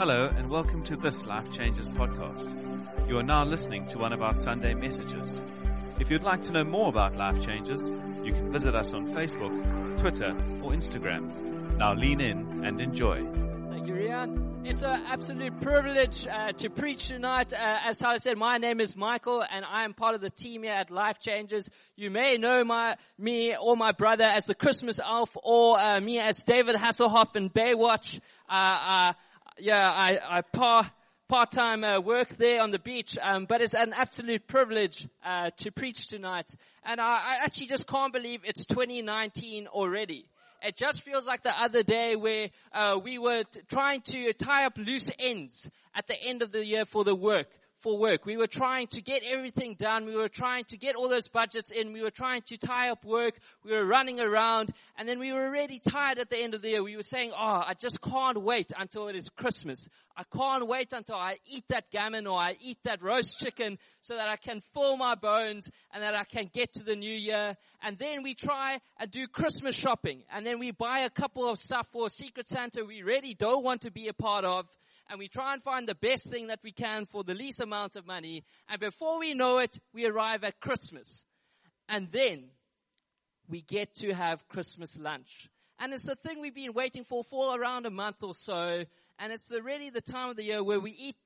Hello, and welcome to this Life Changes podcast. You are now listening to one of our Sunday messages. If you'd like to know more about Life Changes, you can visit us on Facebook, Twitter, or Instagram. Now lean in and enjoy. Thank you, Rian. It's an absolute privilege uh, to preach tonight. Uh, as Tyler said, my name is Michael, and I am part of the team here at Life Changes. You may know my me or my brother as the Christmas elf, or uh, me as David Hasselhoff in Baywatch. Yeah, I, I par, part-time uh, work there on the beach, um, but it's an absolute privilege uh, to preach tonight. And I, I, actually just can't believe it's 2019 already. It just feels like the other day where uh, we were t- trying to tie up loose ends at the end of the year for the work for work. We were trying to get everything done. We were trying to get all those budgets in. We were trying to tie up work. We were running around and then we were already tired at the end of the year. We were saying, oh, I just can't wait until it is Christmas. I can't wait until I eat that gammon or I eat that roast chicken so that I can fill my bones and that I can get to the new year. And then we try and do Christmas shopping and then we buy a couple of stuff for Secret Santa we really don't want to be a part of and we try and find the best thing that we can for the least amount of money. And before we know it, we arrive at Christmas. And then we get to have Christmas lunch. And it's the thing we've been waiting for for around a month or so. And it's the, really the time of the year where we eat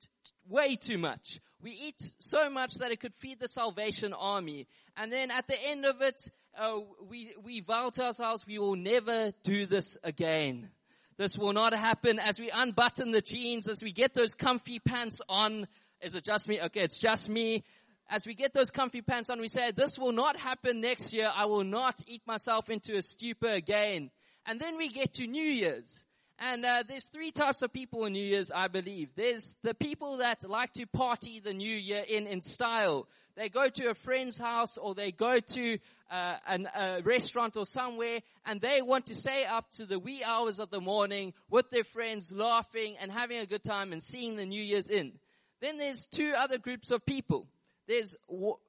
way too much. We eat so much that it could feed the Salvation Army. And then at the end of it, uh, we, we vow to ourselves we will never do this again. This will not happen as we unbutton the jeans, as we get those comfy pants on. Is it just me? Okay, it's just me. As we get those comfy pants on, we say, this will not happen next year. I will not eat myself into a stupor again. And then we get to New Year's. And uh, there's three types of people in New Year's, I believe. There's the people that like to party the New Year in in style. They go to a friend's house or they go to uh, an, a restaurant or somewhere and they want to stay up to the wee hours of the morning with their friends, laughing and having a good time and seeing the New Year's in. Then there's two other groups of people. There's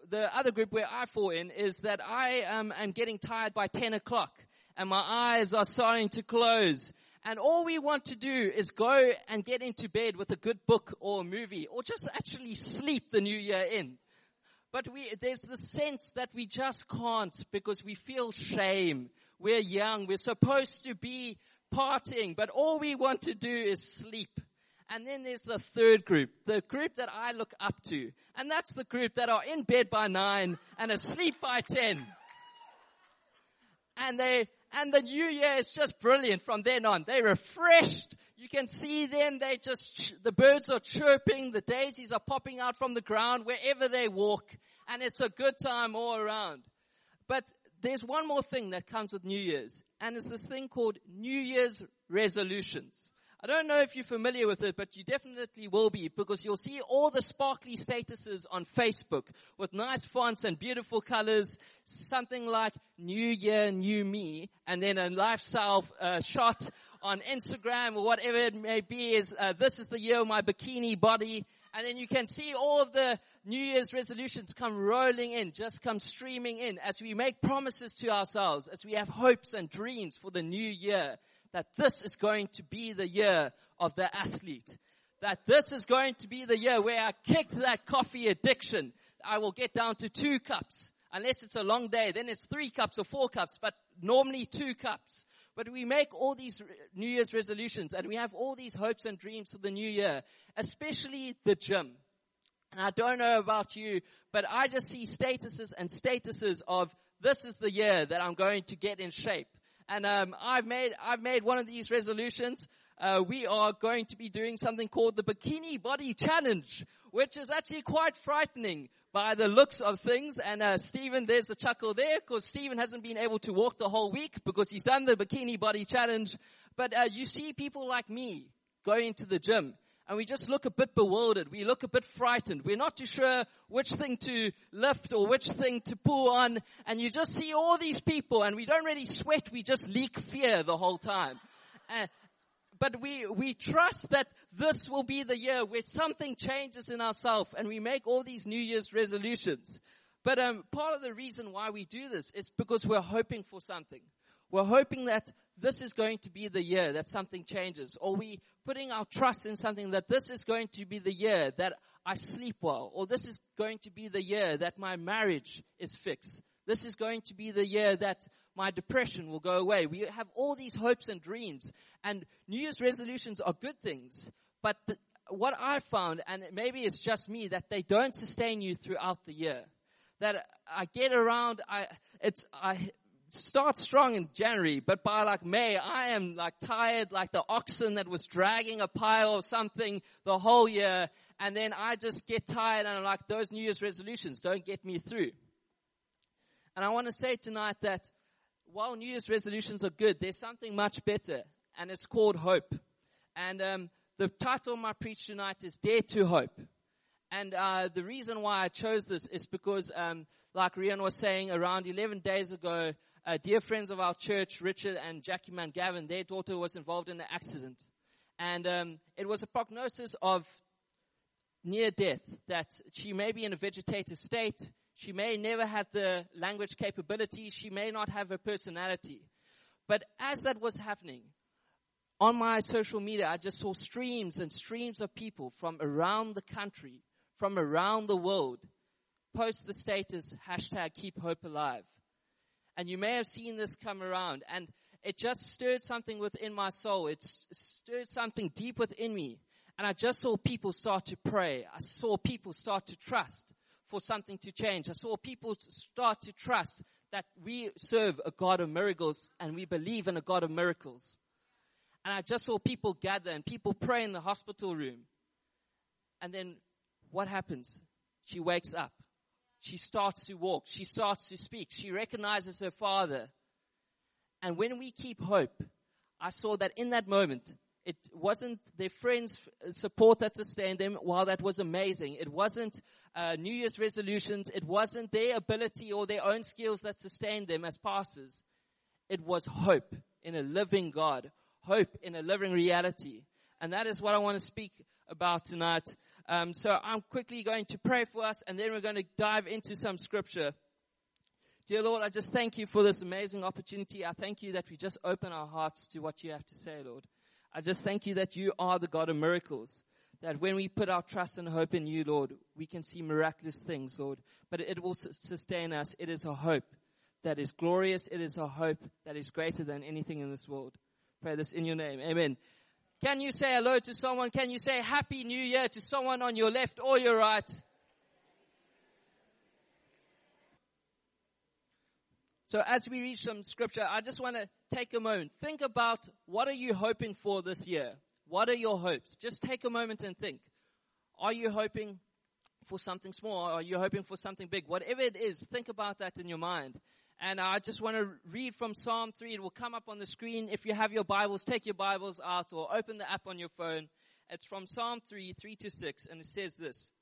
the other group where I fall in is that I um, am getting tired by 10 o'clock and my eyes are starting to close and all we want to do is go and get into bed with a good book or a movie or just actually sleep the new year in. But we, there's the sense that we just can't because we feel shame. We're young. We're supposed to be partying, but all we want to do is sleep. And then there's the third group, the group that I look up to. And that's the group that are in bed by nine and asleep by ten. And they, and the new year is just brilliant from then on. They're refreshed. You can see them. They just, the birds are chirping. The daisies are popping out from the ground wherever they walk. And it's a good time all around. But there's one more thing that comes with New Year's. And it's this thing called New Year's resolutions. I don't know if you're familiar with it, but you definitely will be because you'll see all the sparkly statuses on Facebook with nice fonts and beautiful colors, something like New Year, New Me, and then a lifestyle uh, shot on Instagram or whatever it may be is, uh, this is the year of my bikini body. And then you can see all of the New Year's resolutions come rolling in, just come streaming in as we make promises to ourselves, as we have hopes and dreams for the new year that this is going to be the year of the athlete. That this is going to be the year where I kick that coffee addiction. I will get down to two cups. Unless it's a long day, then it's three cups or four cups, but normally two cups. But we make all these New Year's resolutions and we have all these hopes and dreams for the new year, especially the gym. And I don't know about you, but I just see statuses and statuses of this is the year that I'm going to get in shape. And um, I've made I've made one of these resolutions. Uh, we are going to be doing something called the Bikini Body Challenge, which is actually quite frightening by the looks of things. And uh, Stephen, there's a chuckle there because Stephen hasn't been able to walk the whole week because he's done the Bikini Body Challenge. But uh, you see people like me going to the gym and we just look a bit bewildered. We look a bit frightened. We're not too sure which thing to lift or which thing to pull on. And you just see all these people and we don't really sweat. We just leak fear the whole time. Uh, but we, we trust that this will be the year where something changes in ourselves and we make all these New Year's resolutions. But um, part of the reason why we do this is because we're hoping for something. We're hoping that this is going to be the year that something changes, or we putting our trust in something that this is going to be the year that I sleep well, or this is going to be the year that my marriage is fixed. This is going to be the year that my depression will go away. We have all these hopes and dreams, and New Year's resolutions are good things, but the, what I found, and maybe it's just me, that they don't sustain you throughout the year. That I get around, I, it's, I start strong in January, but by like May, I am like tired, like the oxen that was dragging a pile of something the whole year, and then I just get tired and I'm like, those New Year's resolutions don't get me through. And I want to say tonight that while New Year's resolutions are good, there's something much better, and it's called hope. And um, the title of my preach tonight is Dare to Hope. And uh, the reason why I chose this is because, um, like Rian was saying, around 11 days ago, uh, dear friends of our church, Richard and Jackie Gavin, their daughter was involved in an accident. And um, it was a prognosis of near death, that she may be in a vegetative state, she may never have the language capability, she may not have a personality. But as that was happening, on my social media, I just saw streams and streams of people from around the country, from around the world, post the status hashtag keep hope alive. And you may have seen this come around and it just stirred something within my soul. It stirred something deep within me. And I just saw people start to pray. I saw people start to trust for something to change. I saw people start to trust that we serve a God of miracles and we believe in a God of miracles. And I just saw people gather and people pray in the hospital room. And then what happens? She wakes up. She starts to walk. She starts to speak. She recognizes her father. And when we keep hope, I saw that in that moment, it wasn't their friends' support that sustained them. While that was amazing, it wasn't uh, New Year's resolutions. It wasn't their ability or their own skills that sustained them as pastors. It was hope in a living God, hope in a living reality. And that is what I want to speak about tonight. Um, so I'm quickly going to pray for us and then we're going to dive into some scripture. Dear Lord, I just thank you for this amazing opportunity. I thank you that we just open our hearts to what you have to say, Lord. I just thank you that you are the God of miracles. That when we put our trust and hope in you, Lord, we can see miraculous things, Lord. But it will sustain us. It is a hope that is glorious. It is a hope that is greater than anything in this world. Pray this in your name. Amen. Can you say hello to someone? Can you say happy new year to someone on your left or your right? So as we read some scripture, I just want to take a moment. Think about what are you hoping for this year? What are your hopes? Just take a moment and think. Are you hoping for something small? Are you hoping for something big? Whatever it is, think about that in your mind. And I just want to read from Psalm 3. It will come up on the screen. If you have your Bibles, take your Bibles out or open the app on your phone. It's from Psalm 3, 3 to 6, and it says this.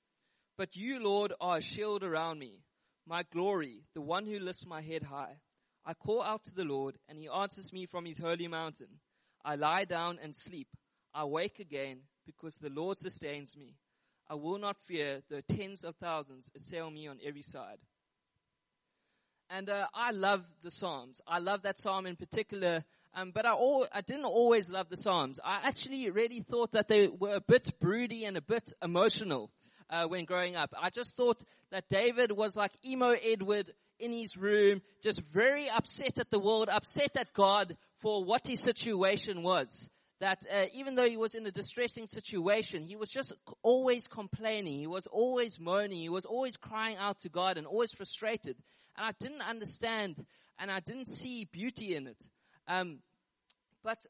But you, Lord, are a shield around me, my glory, the one who lifts my head high. I call out to the Lord, and he answers me from his holy mountain. I lie down and sleep. I wake again because the Lord sustains me. I will not fear though tens of thousands assail me on every side. And uh, I love the Psalms. I love that Psalm in particular. Um, but I, I didn't always love the Psalms. I actually really thought that they were a bit broody and a bit emotional uh, when growing up. I just thought that David was like emo Edward in his room, just very upset at the world, upset at God for what his situation was. That uh, even though he was in a distressing situation, he was just always complaining. He was always moaning. He was always crying out to God and always frustrated and I didn't understand and I didn't see beauty in it. Um, but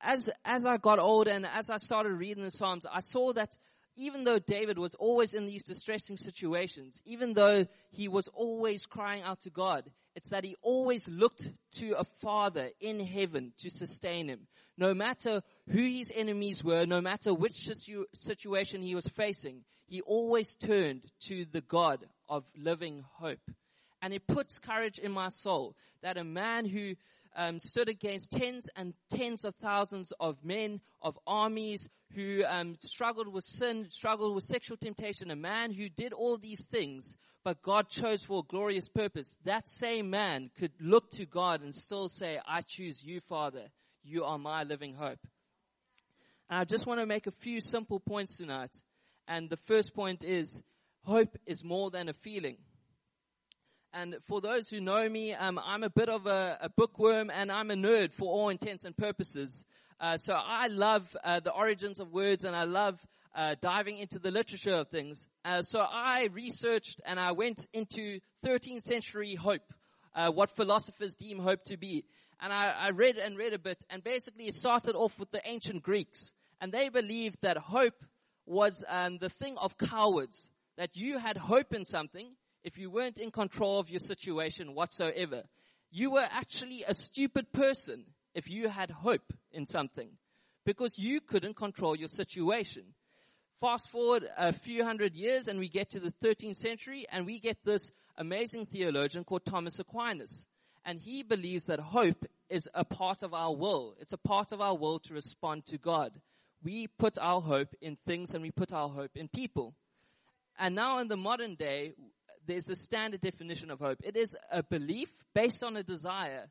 as as I got older and as I started reading the Psalms, I saw that even though David was always in these distressing situations, even though he was always crying out to God, it's that he always looked to a father in heaven to sustain him. No matter who his enemies were, no matter which situ- situation he was facing, he always turned to the God of living hope. And it puts courage in my soul that a man who um, stood against tens and tens of thousands of men, of armies, who um, struggled with sin, struggled with sexual temptation, a man who did all these things, but God chose for a glorious purpose. That same man could look to God and still say, I choose you, Father. You are my living hope. And I just want to make a few simple points tonight. And the first point is hope is more than a feeling. And for those who know me, um, I'm a bit of a, a, bookworm and I'm a nerd for all intents and purposes. Uh, so I love uh, the origins of words and I love uh, diving into the literature of things. Uh, so I researched and I went into 13th century hope, uh, what philosophers deem hope to be. And I, I read and read a bit and basically started off with the ancient Greeks. And they believed that hope was um, the thing of cowards. That you had hope in something if you weren't in control of your situation whatsoever. You were actually a stupid person if you had hope in something because you couldn't control your situation. Fast forward a few hundred years and we get to the 13th century and we get this amazing theologian called Thomas Aquinas. And he believes that hope is a part of our will. It's a part of our will to respond to God. We put our hope in things and we put our hope in people. And now in the modern day, there's a standard definition of hope. It is a belief based on a desire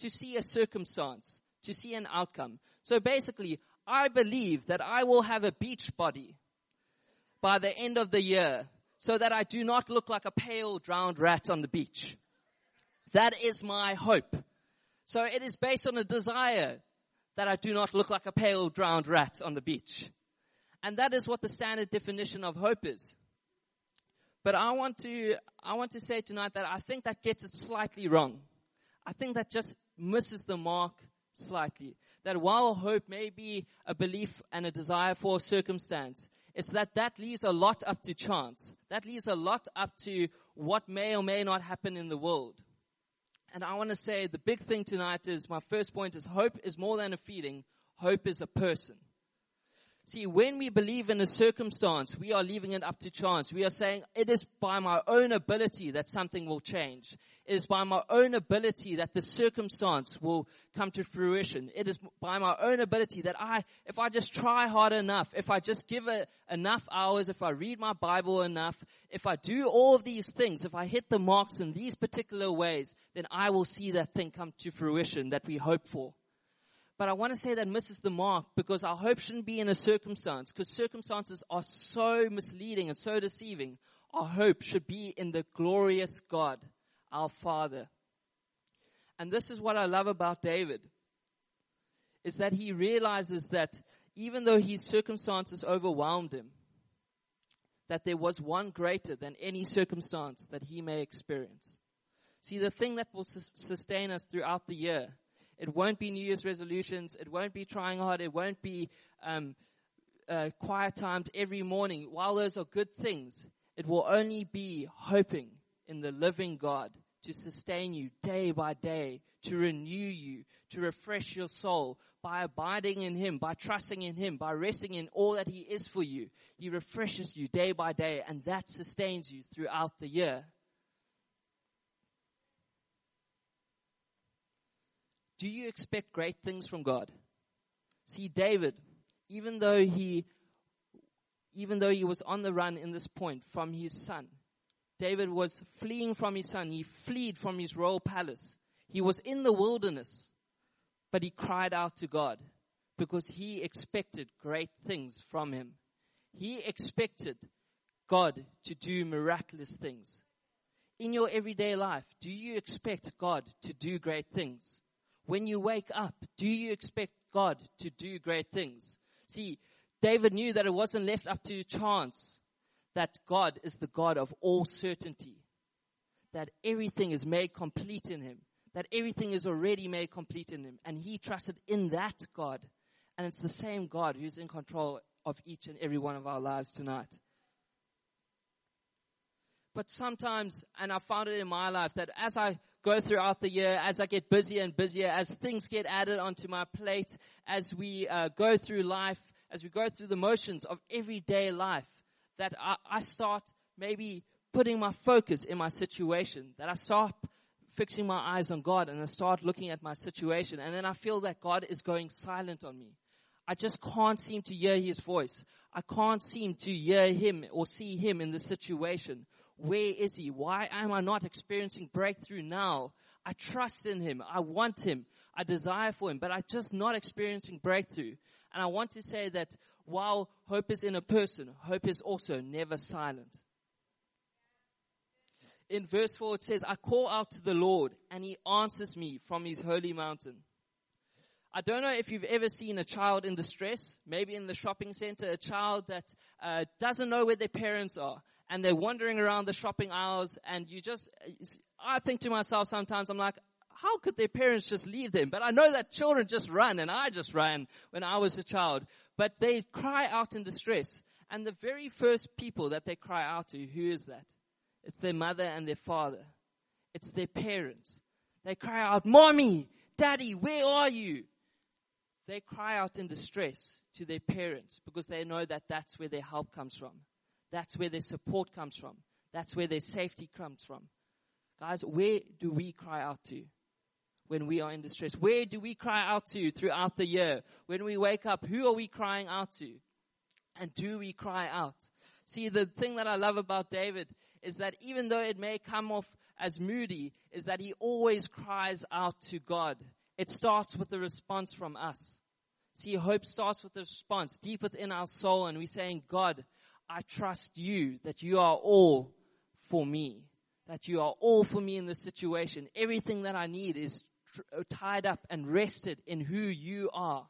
to see a circumstance, to see an outcome. So basically, I believe that I will have a beach body by the end of the year so that I do not look like a pale drowned rat on the beach. That is my hope. So it is based on a desire that I do not look like a pale drowned rat on the beach. And that is what the standard definition of hope is. But I want to, I want to say tonight that I think that gets it slightly wrong. I think that just misses the mark slightly. That while hope may be a belief and a desire for a circumstance, it's that that leaves a lot up to chance. That leaves a lot up to what may or may not happen in the world. And I want to say the big thing tonight is my first point is hope is more than a feeling. Hope is a person. See, when we believe in a circumstance, we are leaving it up to chance. We are saying, it is by my own ability that something will change. It is by my own ability that the circumstance will come to fruition. It is by my own ability that I, if I just try hard enough, if I just give it enough hours, if I read my Bible enough, if I do all of these things, if I hit the marks in these particular ways, then I will see that thing come to fruition that we hope for. But I want to say that misses the mark because our hope shouldn't be in a circumstance because circumstances are so misleading and so deceiving. Our hope should be in the glorious God, our Father. And this is what I love about David is that he realizes that even though his circumstances overwhelmed him, that there was one greater than any circumstance that he may experience. See, the thing that will sustain us throughout the year it won't be New Year's resolutions. It won't be trying hard. It won't be um, uh, quiet times every morning. While those are good things, it will only be hoping in the living God to sustain you day by day, to renew you, to refresh your soul by abiding in Him, by trusting in Him, by resting in all that He is for you. He refreshes you day by day and that sustains you throughout the year. Do you expect great things from God? See, David, even though he, even though he was on the run in this point from his son, David was fleeing from his son. He fled from his royal palace. He was in the wilderness, but he cried out to God because he expected great things from him. He expected God to do miraculous things. In your everyday life, do you expect God to do great things? When you wake up, do you expect God to do great things? See, David knew that it wasn't left up to chance, that God is the God of all certainty, that everything is made complete in him, that everything is already made complete in him, and he trusted in that God. And it's the same God who's in control of each and every one of our lives tonight. But sometimes, and I found it in my life that as I go throughout the year, as I get busier and busier, as things get added onto my plate, as we uh, go through life, as we go through the motions of everyday life, that I, I start maybe putting my focus in my situation, that I start fixing my eyes on God and I start looking at my situation and then I feel that God is going silent on me. I just can't seem to hear His voice. I can't seem to hear Him or see Him in the situation. Where is he? Why am I not experiencing breakthrough now? I trust in him. I want him. I desire for Him, but I'm just not experiencing breakthrough. And I want to say that while hope is in a person, hope is also never silent. In verse 4 it says, I call out to the Lord and He answers me from His holy mountain. I don't know if you've ever seen a child in distress, maybe in the shopping center, a child that uh, doesn't know where their parents are and they're wandering around the shopping aisles and you just, I think to myself sometimes, I'm like, how could their parents just leave them? But I know that children just run and I just ran when I was a child. But they cry out in distress. And the very first people that they cry out to, who is that? It's their mother and their father. It's their parents. They cry out, Mommy, Daddy, where are you? they cry out in distress to their parents because they know that that's where their help comes from. That's where their support comes from. That's where their safety comes from. Guys, where do we cry out to when we are in distress? Where do we cry out to throughout the year? When we wake up, who are we crying out to? And do we cry out? See, the thing that I love about David is that even though it may come off as moody, is that he always cries out to God. It starts with a response from us. See, hope starts with a response deep within our soul, and we're saying, God, I trust you that you are all for me, that you are all for me in this situation. Everything that I need is tr- uh, tied up and rested in who you are,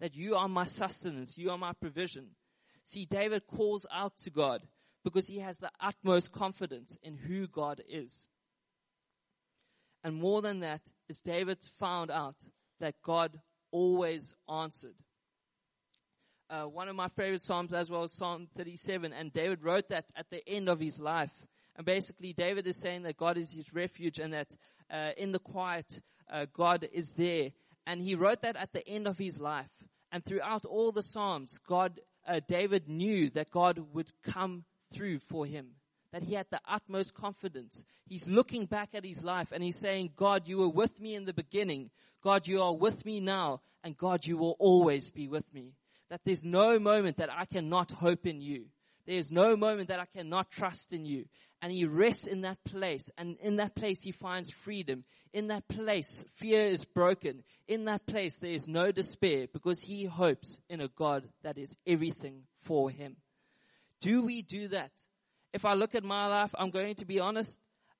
that you are my sustenance, you are my provision. See, David calls out to God because he has the utmost confidence in who God is. And more than that is David found out that God always answered. Uh, one of my favorite Psalms as well Psalm 37, and David wrote that at the end of his life. And basically, David is saying that God is his refuge and that uh, in the quiet, uh, God is there. And he wrote that at the end of his life. And throughout all the Psalms, God, uh, David knew that God would come through for him that he had the utmost confidence. He's looking back at his life and he's saying, God, you were with me in the beginning. God, you are with me now. And God, you will always be with me. That there's no moment that I cannot hope in you. There's no moment that I cannot trust in you. And he rests in that place. And in that place, he finds freedom. In that place, fear is broken. In that place, there is no despair because he hopes in a God that is everything for him. Do we do that? if I look at my life, I'm going to be honest,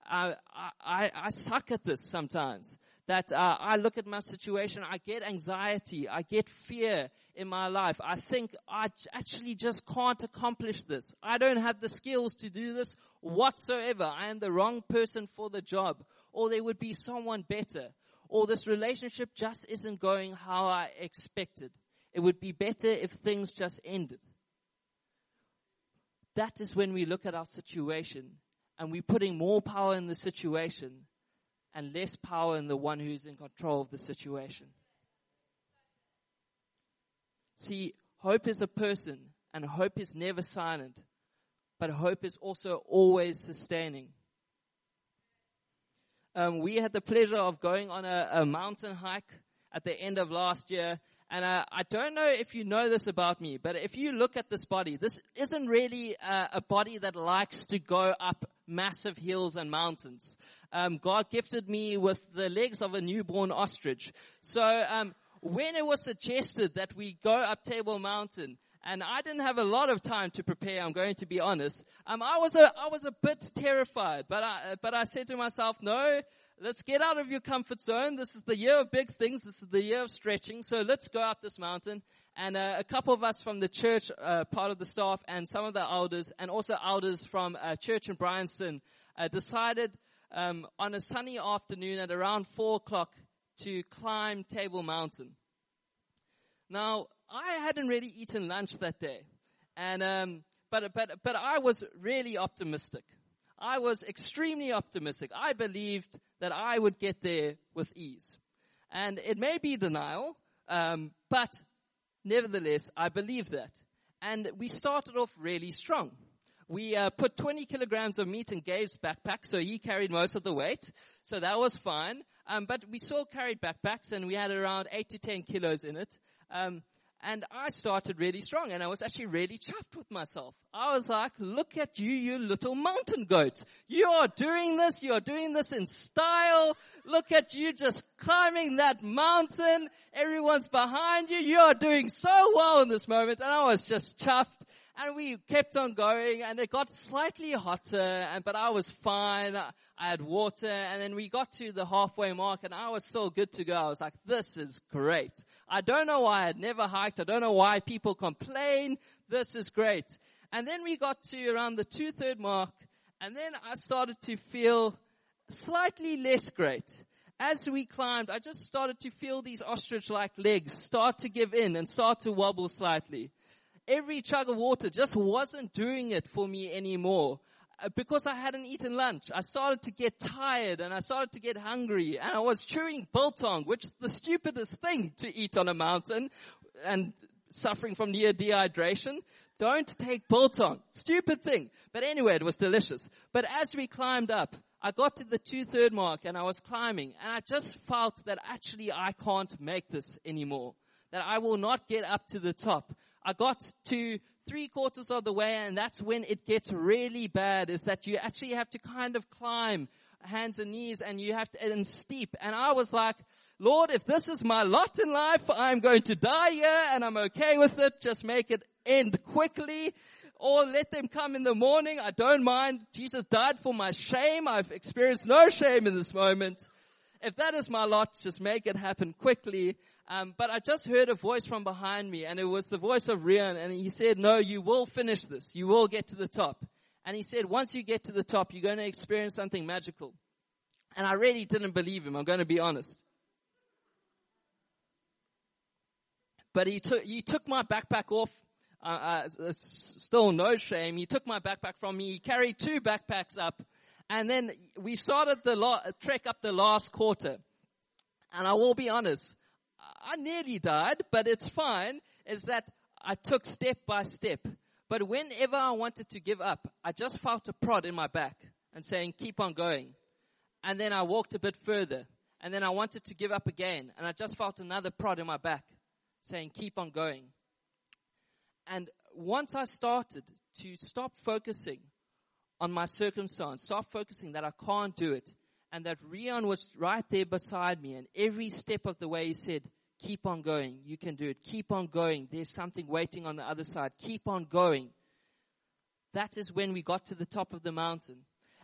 I, I, I suck at this sometimes. That uh, I look at my situation, I get anxiety, I get fear in my life. I think I actually just can't accomplish this. I don't have the skills to do this whatsoever. I am the wrong person for the job. Or there would be someone better. Or this relationship just isn't going how I expected. It would be better if things just ended that is when we look at our situation and we're putting more power in the situation and less power in the one who's in control of the situation. See, hope is a person and hope is never silent, but hope is also always sustaining. Um, we had the pleasure of going on a, a mountain hike at the end of last year and uh, I don't know if you know this about me, but if you look at this body, this isn't really uh, a body that likes to go up massive hills and mountains. Um, God gifted me with the legs of a newborn ostrich. So um, when it was suggested that we go up Table Mountain, and I didn't have a lot of time to prepare. I'm going to be honest. Um, I was a I was a bit terrified, but I but I said to myself, no, let's get out of your comfort zone. This is the year of big things. This is the year of stretching. So let's go up this mountain. And uh, a couple of us from the church, uh, part of the staff, and some of the elders, and also elders from uh, church in Bryanston, uh, decided um, on a sunny afternoon at around four o'clock to climb Table Mountain. Now, I hadn't really eaten lunch that day, and um, but but but I was really optimistic. I was extremely optimistic. I believed that I would get there with ease. And it may be denial, um, but nevertheless, I believe that. And we started off really strong. We uh, put 20 kilograms of meat in Gabe's backpack, so he carried most of the weight. So that was fine. Um, but we still carried backpacks, and we had around 8 to 10 kilos in it. Um, And I started really strong and I was actually really chuffed with myself. I was like, look at you, you little mountain goat. You are doing this. You are doing this in style. Look at you just climbing that mountain. Everyone's behind you. You are doing so well in this moment. And I was just chuffed. And we kept on going and it got slightly hotter, and, but I was fine. I, I had water and then we got to the halfway mark and I was still good to go. I was like, this is great. I don't know why I'd never hiked. I don't know why people complain. This is great. And then we got to around the two third mark and then I started to feel slightly less great. As we climbed, I just started to feel these ostrich-like legs start to give in and start to wobble slightly every chug of water just wasn't doing it for me anymore. Uh, because I hadn't eaten lunch, I started to get tired and I started to get hungry and I was chewing biltong, which is the stupidest thing to eat on a mountain and suffering from near dehydration. Don't take biltong. Stupid thing. But anyway, it was delicious. But as we climbed up, I got to the two third mark and I was climbing and I just felt that actually I can't make this anymore. That I will not get up to the top. I got to three quarters of the way and that's when it gets really bad is that you actually have to kind of climb hands and knees and you have to, and steep. And I was like, Lord, if this is my lot in life, I'm going to die here and I'm okay with it. Just make it end quickly or let them come in the morning. I don't mind. Jesus died for my shame. I've experienced no shame in this moment. If that is my lot, just make it happen quickly. Um, but I just heard a voice from behind me, and it was the voice of Rian, and he said, "No, you will finish this. You will get to the top." And he said, "Once you get to the top, you're going to experience something magical." And I really didn't believe him. I'm going to be honest. But he took he took my backpack off. Uh, uh, still no shame. He took my backpack from me. He carried two backpacks up, and then we started the la- trek up the last quarter. And I will be honest, I nearly died, but it's fine, is that I took step by step. But whenever I wanted to give up, I just felt a prod in my back and saying, keep on going. And then I walked a bit further. And then I wanted to give up again. And I just felt another prod in my back saying, keep on going. And once I started to stop focusing on my circumstance, stop focusing that I can't do it, and that Rian was right there beside me, and every step of the way he said, Keep on going. You can do it. Keep on going. There's something waiting on the other side. Keep on going. That is when we got to the top of the mountain.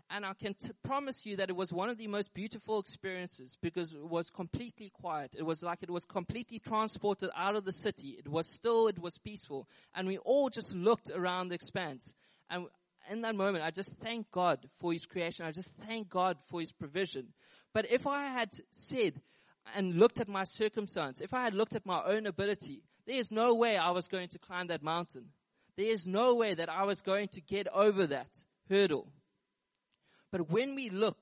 And I can t- promise you that it was one of the most beautiful experiences because it was completely quiet. It was like it was completely transported out of the city. It was still, it was peaceful. And we all just looked around the expanse. And in that moment, I just thank God for His creation. I just thank God for His provision. But if I had said, and looked at my circumstance, if I had looked at my own ability, there is no way I was going to climb that mountain. There is no way that I was going to get over that hurdle. But when we look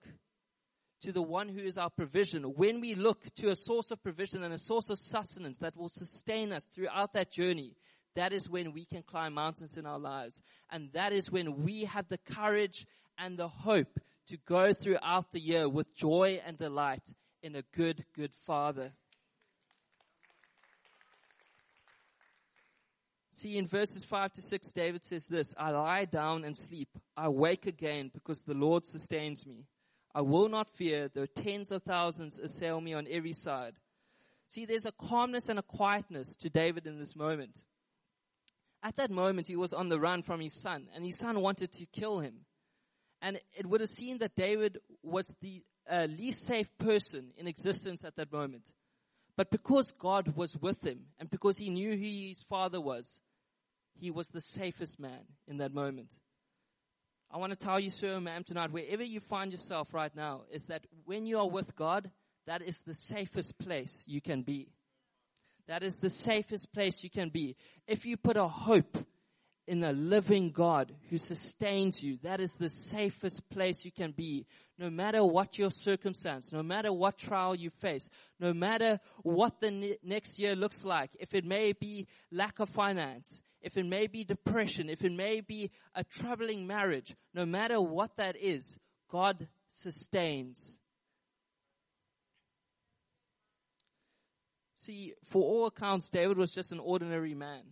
to the one who is our provision, when we look to a source of provision and a source of sustenance that will sustain us throughout that journey, that is when we can climb mountains in our lives. And that is when we have the courage and the hope to go throughout the year with joy and delight in a good, good father. See, in verses 5 to 6, David says this I lie down and sleep. I wake again because the Lord sustains me. I will not fear, though tens of thousands assail me on every side. See, there's a calmness and a quietness to David in this moment. At that moment, he was on the run from his son, and his son wanted to kill him. And it would have seemed that David was the uh, least safe person in existence at that moment. But because God was with him and because he knew who his father was, he was the safest man in that moment. I want to tell you, sir, ma'am, tonight, wherever you find yourself right now, is that when you are with God, that is the safest place you can be. That is the safest place you can be. If you put a hope in a living God who sustains you. That is the safest place you can be. No matter what your circumstance, no matter what trial you face, no matter what the ne- next year looks like, if it may be lack of finance, if it may be depression, if it may be a troubling marriage, no matter what that is, God sustains. see, for all accounts, David was just an ordinary man.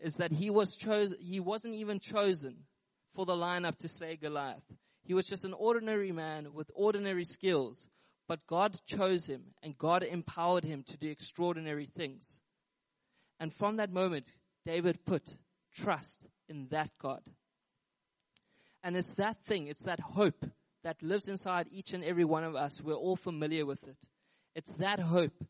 Is that he was chosen, he wasn't even chosen for the lineup to slay Goliath. He was just an ordinary man with ordinary skills, but God chose him and God empowered him to do extraordinary things. And from that moment, David put trust in that God. And it's that thing, it's that hope that lives inside each and every one of us. We're all familiar with it. It's that hope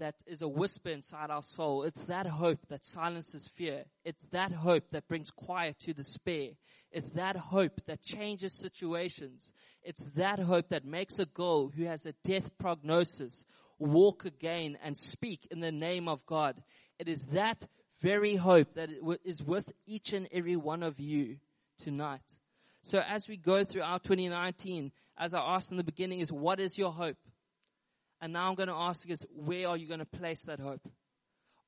that is a whisper inside our soul. It's that hope that silences fear. It's that hope that brings quiet to despair. It's that hope that changes situations. It's that hope that makes a girl who has a death prognosis walk again and speak in the name of God. It is that very hope that is with each and every one of you tonight. So as we go through our 2019, as I asked in the beginning, is what is your hope? And now I'm going to ask you is where are you going to place that hope?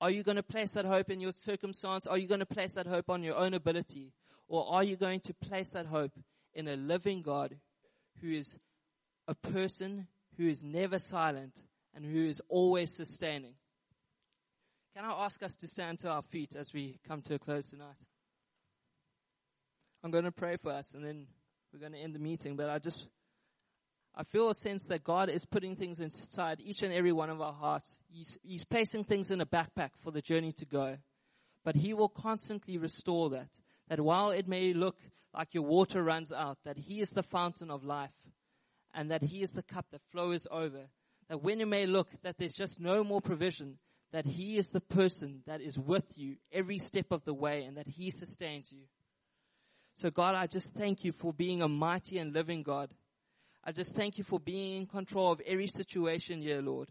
Are you going to place that hope in your circumstance? Are you going to place that hope on your own ability? Or are you going to place that hope in a living God who is a person who is never silent and who is always sustaining? Can I ask us to stand to our feet as we come to a close tonight? I'm going to pray for us and then we're going to end the meeting, but I just I feel a sense that God is putting things inside each and every one of our hearts. He's, he's placing things in a backpack for the journey to go. But He will constantly restore that. That while it may look like your water runs out, that He is the fountain of life. And that He is the cup that flows over. That when it may look that there's just no more provision, that He is the person that is with you every step of the way and that He sustains you. So God, I just thank you for being a mighty and living God I just thank you for being in control of every situation here, Lord.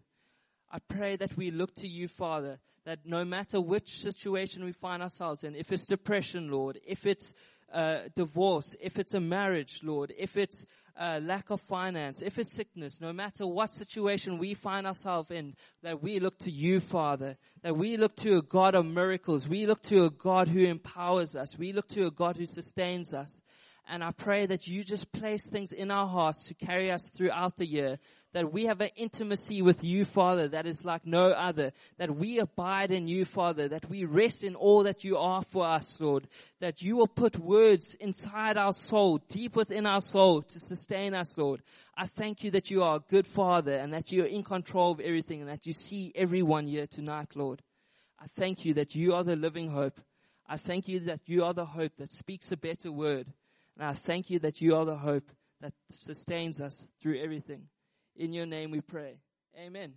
I pray that we look to you, Father, that no matter which situation we find ourselves in, if it's depression, Lord, if it's uh, divorce, if it's a marriage, Lord, if it's uh, lack of finance, if it's sickness, no matter what situation we find ourselves in, that we look to you, Father, that we look to a God of miracles, we look to a God who empowers us, we look to a God who sustains us. And I pray that you just place things in our hearts to carry us throughout the year. That we have an intimacy with you, Father, that is like no other. That we abide in you, Father. That we rest in all that you are for us, Lord. That you will put words inside our soul, deep within our soul to sustain us, Lord. I thank you that you are a good Father and that you are in control of everything and that you see everyone here tonight, Lord. I thank you that you are the living hope. I thank you that you are the hope that speaks a better word. And I thank you that you are the hope that sustains us through everything. In your name we pray. Amen.